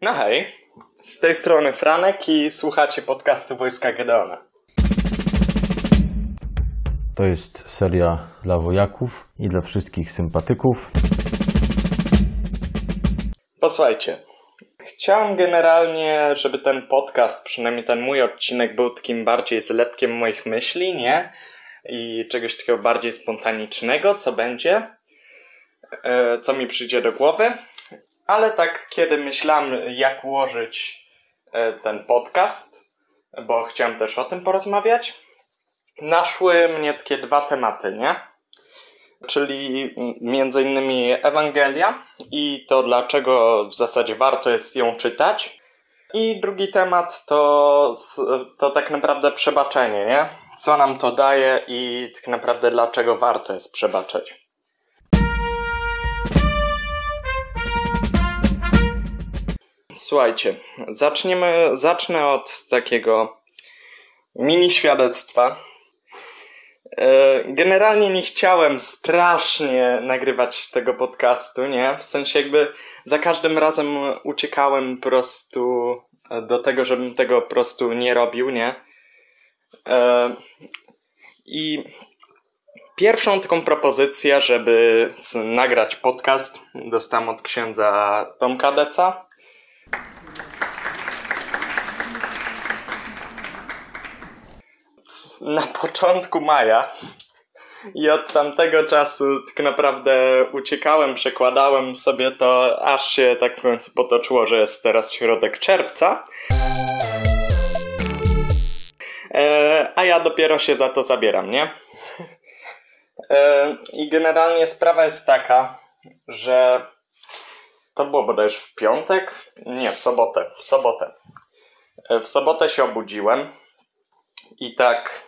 No hej, z tej strony Franek i słuchacie podcastu Wojska Gedeona. To jest seria dla wojaków i dla wszystkich sympatyków. Posłuchajcie, chciałem generalnie, żeby ten podcast, przynajmniej ten mój odcinek, był takim bardziej zlepkiem moich myśli, nie? I czegoś takiego bardziej spontanicznego, co będzie, e, co mi przyjdzie do głowy. Ale tak, kiedy myślałem, jak ułożyć e, ten podcast, bo chciałem też o tym porozmawiać, naszły mnie takie dwa tematy, nie? Czyli między innymi Ewangelia i to, dlaczego w zasadzie warto jest ją czytać. I drugi temat to, to tak naprawdę przebaczenie, nie? Co nam to daje i tak naprawdę dlaczego warto jest przebaczać. Słuchajcie, zaczniemy, zacznę od takiego mini świadectwa. E, generalnie nie chciałem strasznie nagrywać tego podcastu, nie? W sensie jakby za każdym razem uciekałem po prostu do tego, żebym tego po prostu nie robił, nie? E, I pierwszą taką propozycję, żeby nagrać podcast, dostałem od księdza Tomka Deca. Na początku maja i od tamtego czasu tak naprawdę uciekałem, przekładałem sobie to, aż się tak w końcu potoczyło, że jest teraz środek czerwca. E, a ja dopiero się za to zabieram, nie? E, I generalnie sprawa jest taka, że to było bodajże w piątek? Nie, w sobotę. W sobotę. E, w sobotę się obudziłem i tak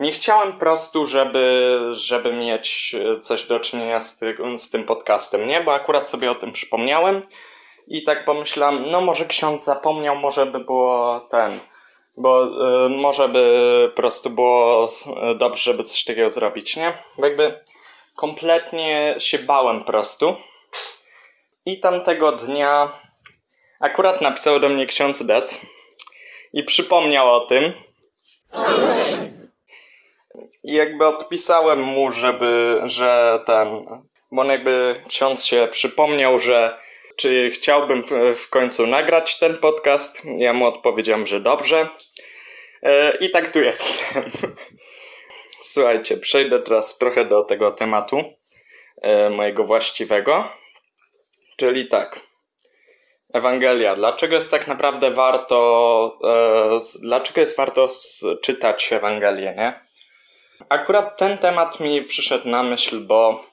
nie chciałem po prostu, żeby, żeby mieć coś do czynienia z, ty, z tym podcastem, nie? Bo akurat sobie o tym przypomniałem i tak pomyślałem, no może ksiądz zapomniał, może by było ten, bo y, może by po prostu było dobrze, żeby coś takiego zrobić, nie? Bo jakby kompletnie się bałem po prostu. I tamtego dnia akurat napisał do mnie ksiądz Dec i przypomniał o tym, i jakby odpisałem mu, żeby, że ten, bo on jakby ksiądz się przypomniał, że czy chciałbym w końcu nagrać ten podcast. Ja mu odpowiedziałem, że dobrze. E, I tak tu jestem. Słuchajcie, przejdę teraz trochę do tego tematu e, mojego właściwego. Czyli tak. Ewangelia. Dlaczego jest tak naprawdę warto, e, dlaczego jest warto czytać Ewangelię, nie? Akurat ten temat mi przyszedł na myśl, bo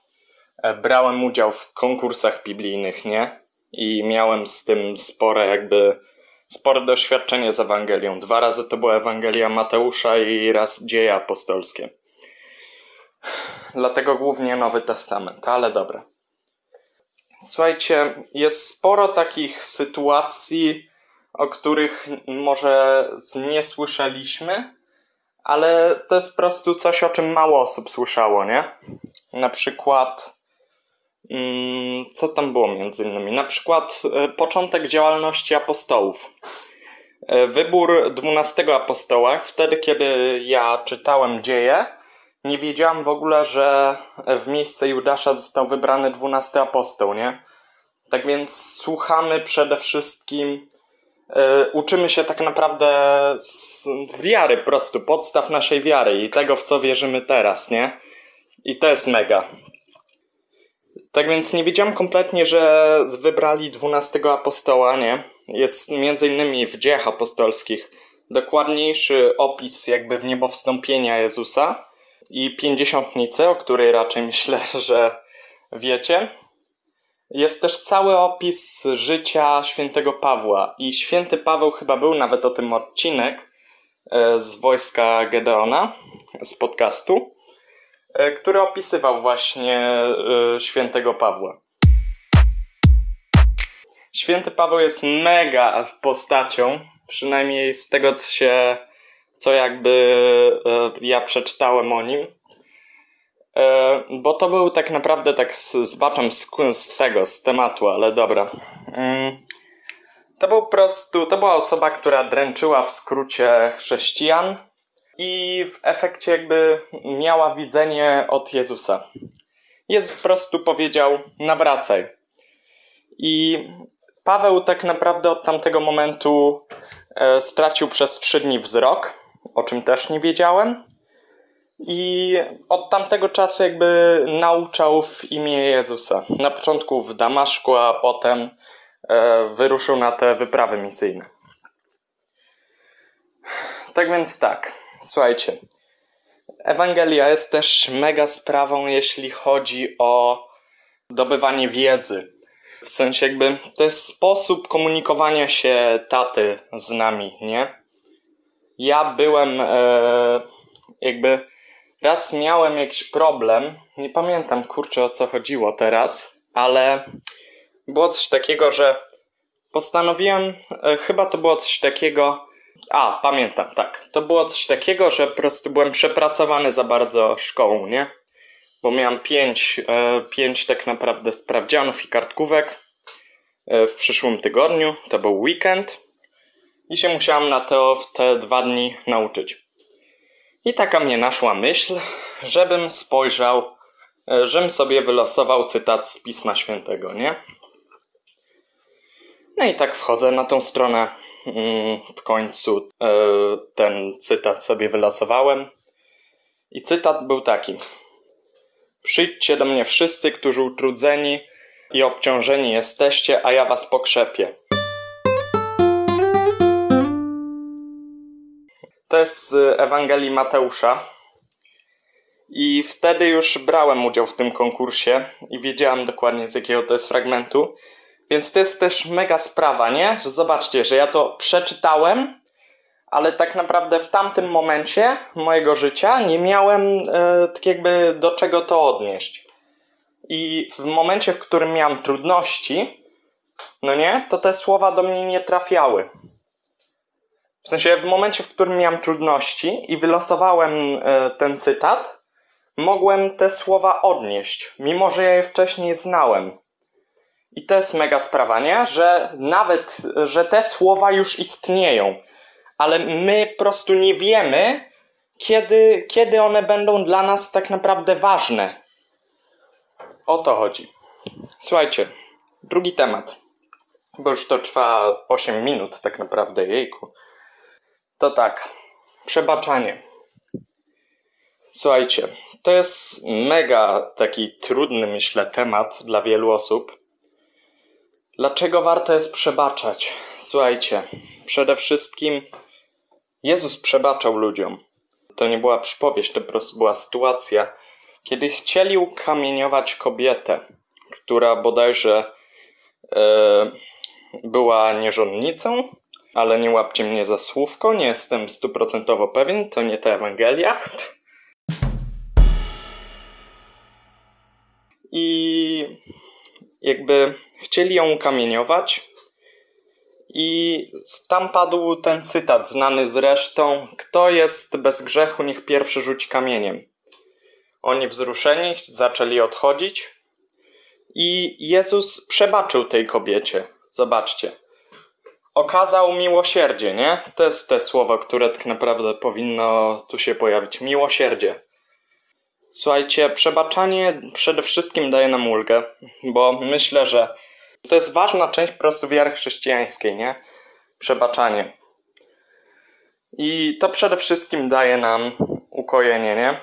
e, brałem udział w konkursach biblijnych, nie? I miałem z tym spore jakby spore doświadczenie z Ewangelią. Dwa razy to była Ewangelia Mateusza i raz dzieje apostolskie. Dlatego głównie Nowy Testament, ale dobra. Słuchajcie, jest sporo takich sytuacji, o których może nie słyszeliśmy, ale to jest po prostu coś, o czym mało osób słyszało, nie? Na przykład, mm, co tam było między innymi? Na przykład e, początek działalności apostołów. E, wybór dwunastego apostoła, wtedy kiedy ja czytałem dzieje, nie wiedziałam w ogóle, że w miejsce Judasza został wybrany dwunasty apostoł, nie? Tak więc słuchamy przede wszystkim, uczymy się tak naprawdę z wiary po prostu, podstaw naszej wiary i tego, w co wierzymy teraz, nie? I to jest mega. Tak więc nie wiedziałam kompletnie, że wybrali dwunastego apostoła, nie? Jest między innymi w dziejach apostolskich dokładniejszy opis jakby w niebo wstąpienia Jezusa i pięćdziesiątnicy, o której raczej myślę, że wiecie. Jest też cały opis życia świętego Pawła i święty Paweł chyba był nawet o tym odcinek e, z wojska Gedeona, z podcastu, e, który opisywał właśnie e, świętego Pawła. Święty Paweł jest mega postacią, przynajmniej z tego, co się co jakby ja przeczytałem o nim. E, bo to był tak naprawdę tak z, zbaczam z, z tego, z tematu, ale dobra. Mm. To był po prostu, to była osoba, która dręczyła w skrócie chrześcijan i w efekcie jakby miała widzenie od Jezusa. Jezus po prostu powiedział: nawracaj. I Paweł tak naprawdę od tamtego momentu e, stracił przez trzy dni wzrok, o czym też nie wiedziałem. I od tamtego czasu jakby nauczał w imię Jezusa. Na początku w Damaszku, a potem e, wyruszył na te wyprawy misyjne. Tak więc tak, słuchajcie. Ewangelia jest też mega sprawą, jeśli chodzi o zdobywanie wiedzy. W sensie jakby to jest sposób komunikowania się taty z nami, nie? Ja byłem e, jakby raz miałem jakiś problem, nie pamiętam kurczę o co chodziło teraz, ale było coś takiego, że postanowiłem, e, chyba to było coś takiego, a pamiętam, tak, to było coś takiego, że po prostu byłem przepracowany za bardzo szkołą, nie? Bo miałem pięć, e, pięć tak naprawdę sprawdzianów i kartkówek e, w przyszłym tygodniu, to był weekend i się musiałem na to w te dwa dni nauczyć. I taka mnie naszła myśl, żebym spojrzał, e, żebym sobie wylosował cytat z Pisma Świętego, nie? No i tak wchodzę na tą stronę. Mm, w końcu e, ten cytat sobie wylosowałem. I cytat był taki: Przyjdźcie do mnie wszyscy, którzy utrudzeni i obciążeni jesteście, a ja was pokrzepię. To jest z Ewangelii Mateusza. I wtedy już brałem udział w tym konkursie i wiedziałem dokładnie z jakiego to jest fragmentu. Więc to jest też mega sprawa, nie? Zobaczcie, że ja to przeczytałem, ale tak naprawdę w tamtym momencie mojego życia nie miałem e, tak jakby do czego to odnieść. I w momencie, w którym miałem trudności, no nie, to te słowa do mnie nie trafiały. W sensie, w momencie, w którym miałem trudności i wylosowałem e, ten cytat, mogłem te słowa odnieść, mimo że ja je wcześniej znałem. I to jest mega sprawa, nie? Że nawet, że te słowa już istnieją, ale my po prostu nie wiemy, kiedy, kiedy one będą dla nas tak naprawdę ważne. O to chodzi. Słuchajcie, drugi temat, bo już to trwa 8 minut tak naprawdę, jejku. To tak, przebaczanie. Słuchajcie, to jest mega taki trudny, myślę, temat dla wielu osób Dlaczego warto jest przebaczać? Słuchajcie, przede wszystkim Jezus przebaczał ludziom. To nie była przypowieść, to po prostu była sytuacja, kiedy chcieli ukamieniować kobietę, która bodajże e, była nierządnicą, ale nie łapcie mnie za słówko, nie jestem stuprocentowo pewien, to nie ta Ewangelia. I jakby chcieli ją ukamieniować. I tam padł ten cytat, znany zresztą: Kto jest bez grzechu, niech pierwszy rzuci kamieniem. Oni wzruszeni zaczęli odchodzić, i Jezus przebaczył tej kobiecie. Zobaczcie. Okazał miłosierdzie, nie? To jest te słowo, które tak naprawdę powinno tu się pojawić. Miłosierdzie. Słuchajcie, przebaczanie przede wszystkim daje nam ulgę, bo myślę, że to jest ważna część po prostu wiary chrześcijańskiej, nie? Przebaczanie. I to przede wszystkim daje nam ukojenie, nie?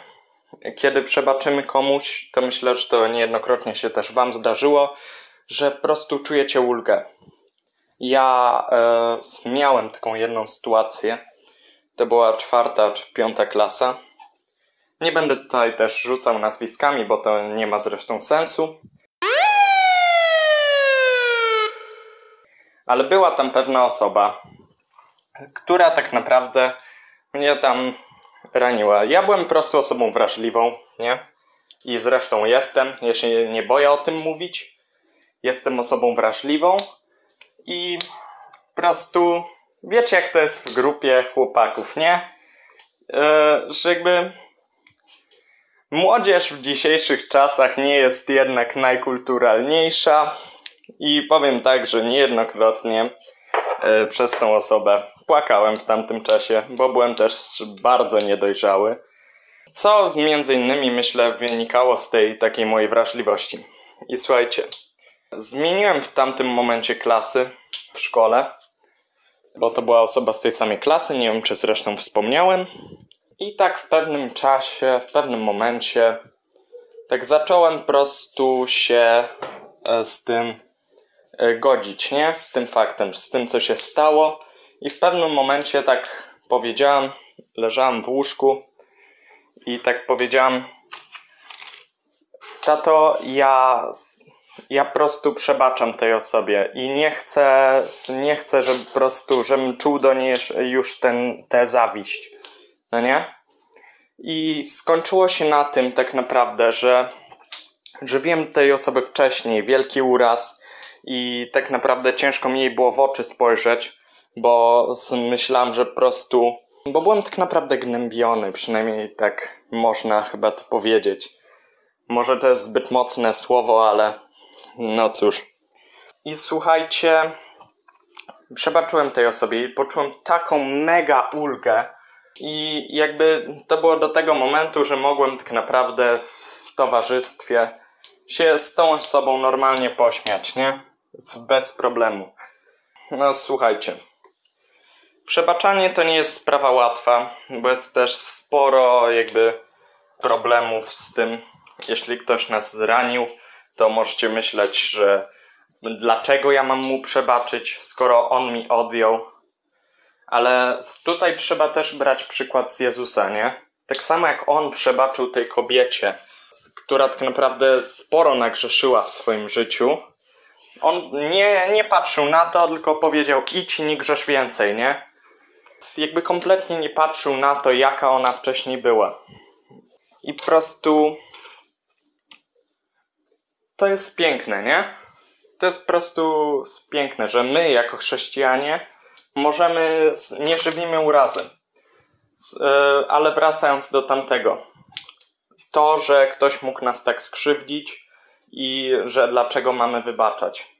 Kiedy przebaczymy komuś, to myślę, że to niejednokrotnie się też Wam zdarzyło, że po prostu czujecie ulgę. Ja e, miałem taką jedną sytuację. To była czwarta czy piąta klasa nie będę tutaj też rzucał nazwiskami, bo to nie ma zresztą sensu. Ale była tam pewna osoba, która tak naprawdę mnie tam raniła. Ja byłem po prostu osobą wrażliwą, nie? I zresztą jestem, ja się nie boję o tym mówić. Jestem osobą wrażliwą i po prostu wiecie jak to jest w grupie chłopaków, nie? Yy, że jakby Młodzież w dzisiejszych czasach nie jest jednak najkulturalniejsza i powiem tak, że niejednokrotnie e, przez tą osobę. Płakałem w tamtym czasie, bo byłem też bardzo niedojrzały. Co między innymi myślę wynikało z tej takiej mojej wrażliwości. I słuchajcie, zmieniłem w tamtym momencie klasy w szkole, bo to była osoba z tej samej klasy, nie wiem czy zresztą wspomniałem. I tak w pewnym czasie, w pewnym momencie, tak zacząłem po prostu się e, z tym e, godzić, nie? Z tym faktem, z tym co się stało. I w pewnym momencie tak powiedziałem, leżałem w łóżku i tak powiedziałem, tato, ja, ja po prostu przebaczam tej osobie i nie chcę, nie chcę, żeby po prostu, żebym czuł do niej już ten, tę zawiść. No nie? I skończyło się na tym tak naprawdę, że, że wiem tej osoby wcześniej, wielki uraz i tak naprawdę ciężko mi jej było w oczy spojrzeć, bo myślałem, że po prostu bo byłem tak naprawdę gnębiony, przynajmniej tak można chyba to powiedzieć. Może to jest zbyt mocne słowo, ale no cóż. I słuchajcie, przebaczyłem tej osobie i poczułem taką mega ulgę. I jakby to było do tego momentu, że mogłem tak naprawdę w towarzystwie się z tą osobą normalnie pośmiać, nie? Bez problemu. No słuchajcie. Przebaczanie to nie jest sprawa łatwa, bo jest też sporo jakby problemów z tym. Jeśli ktoś nas zranił, to możecie myśleć, że dlaczego ja mam mu przebaczyć, skoro on mi odjął. Ale tutaj trzeba też brać przykład z Jezusa, nie? Tak samo jak on przebaczył tej kobiecie, która tak naprawdę sporo nagrzeszyła w swoim życiu, on nie, nie patrzył na to, tylko powiedział: idź nie grzesz więcej, nie? jakby kompletnie nie patrzył na to, jaka ona wcześniej była. I po prostu to jest piękne, nie? To jest po prostu piękne, że my jako chrześcijanie możemy, nie żywimy urazem. E, ale wracając do tamtego. To, że ktoś mógł nas tak skrzywdzić i że dlaczego mamy wybaczać.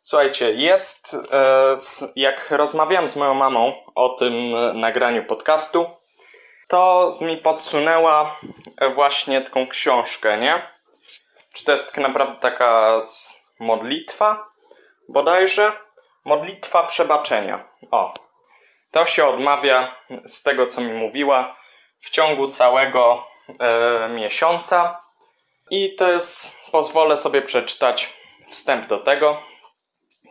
Słuchajcie, jest, e, jak rozmawiałem z moją mamą o tym nagraniu podcastu, to mi podsunęła właśnie taką książkę, nie? Czy to jest tak naprawdę taka modlitwa? Bodajże modlitwa przebaczenia. O, to się odmawia z tego, co mi mówiła w ciągu całego e, miesiąca. I to jest, pozwolę sobie przeczytać wstęp do tego.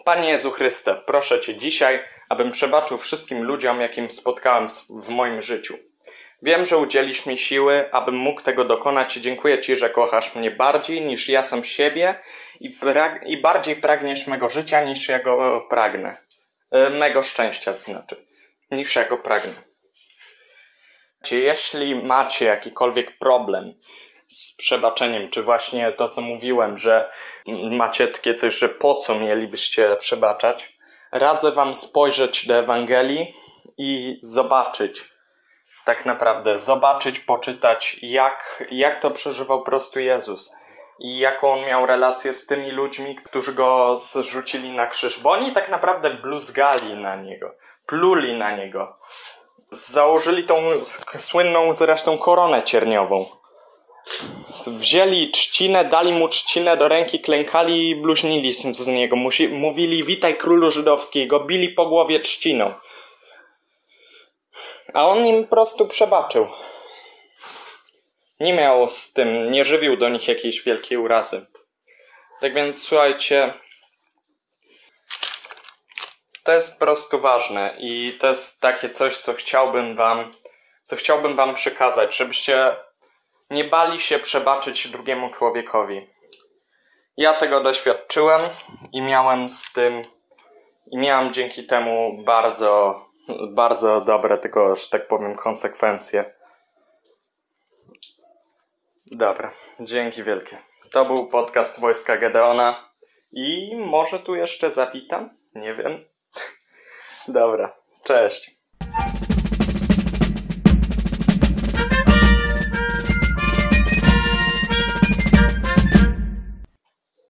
Panie Jezu Chryste, proszę Cię dzisiaj, abym przebaczył wszystkim ludziom, jakim spotkałem w moim życiu. Wiem, że udzielisz mi siły, abym mógł tego dokonać i dziękuję Ci, że kochasz mnie bardziej niż ja sam siebie i, prag- i bardziej pragniesz mego życia niż ja go pragnę. E, mego szczęścia, to znaczy, niż ja go pragnę. Jeśli macie jakikolwiek problem z przebaczeniem, czy właśnie to, co mówiłem, że macie takie coś, że po co mielibyście przebaczać, radzę Wam spojrzeć do Ewangelii i zobaczyć, tak naprawdę, zobaczyć, poczytać, jak, jak to przeżywał prostu Jezus i jaką on miał relację z tymi ludźmi, którzy go zrzucili na krzyż, bo oni tak naprawdę bluzgali na niego, pluli na niego. Założyli tą słynną zresztą koronę cierniową wzięli trzcinę, dali mu trzcinę do ręki, klękali i bluźnili z niego. Mówili witaj królu żydowski, go bili po głowie trzciną. A on im po prostu przebaczył. Nie miał z tym, nie żywił do nich jakiejś wielkiej urazy. Tak więc słuchajcie, to jest po prostu ważne i to jest takie coś, co chciałbym wam, co chciałbym wam przekazać, żebyście nie bali się przebaczyć drugiemu człowiekowi. Ja tego doświadczyłem i miałem z tym, i miałem dzięki temu bardzo, bardzo dobre, tylko, że tak powiem, konsekwencje. Dobra, dzięki wielkie. To był podcast Wojska Gedeona i może tu jeszcze zawitam? Nie wiem. Dobra, cześć.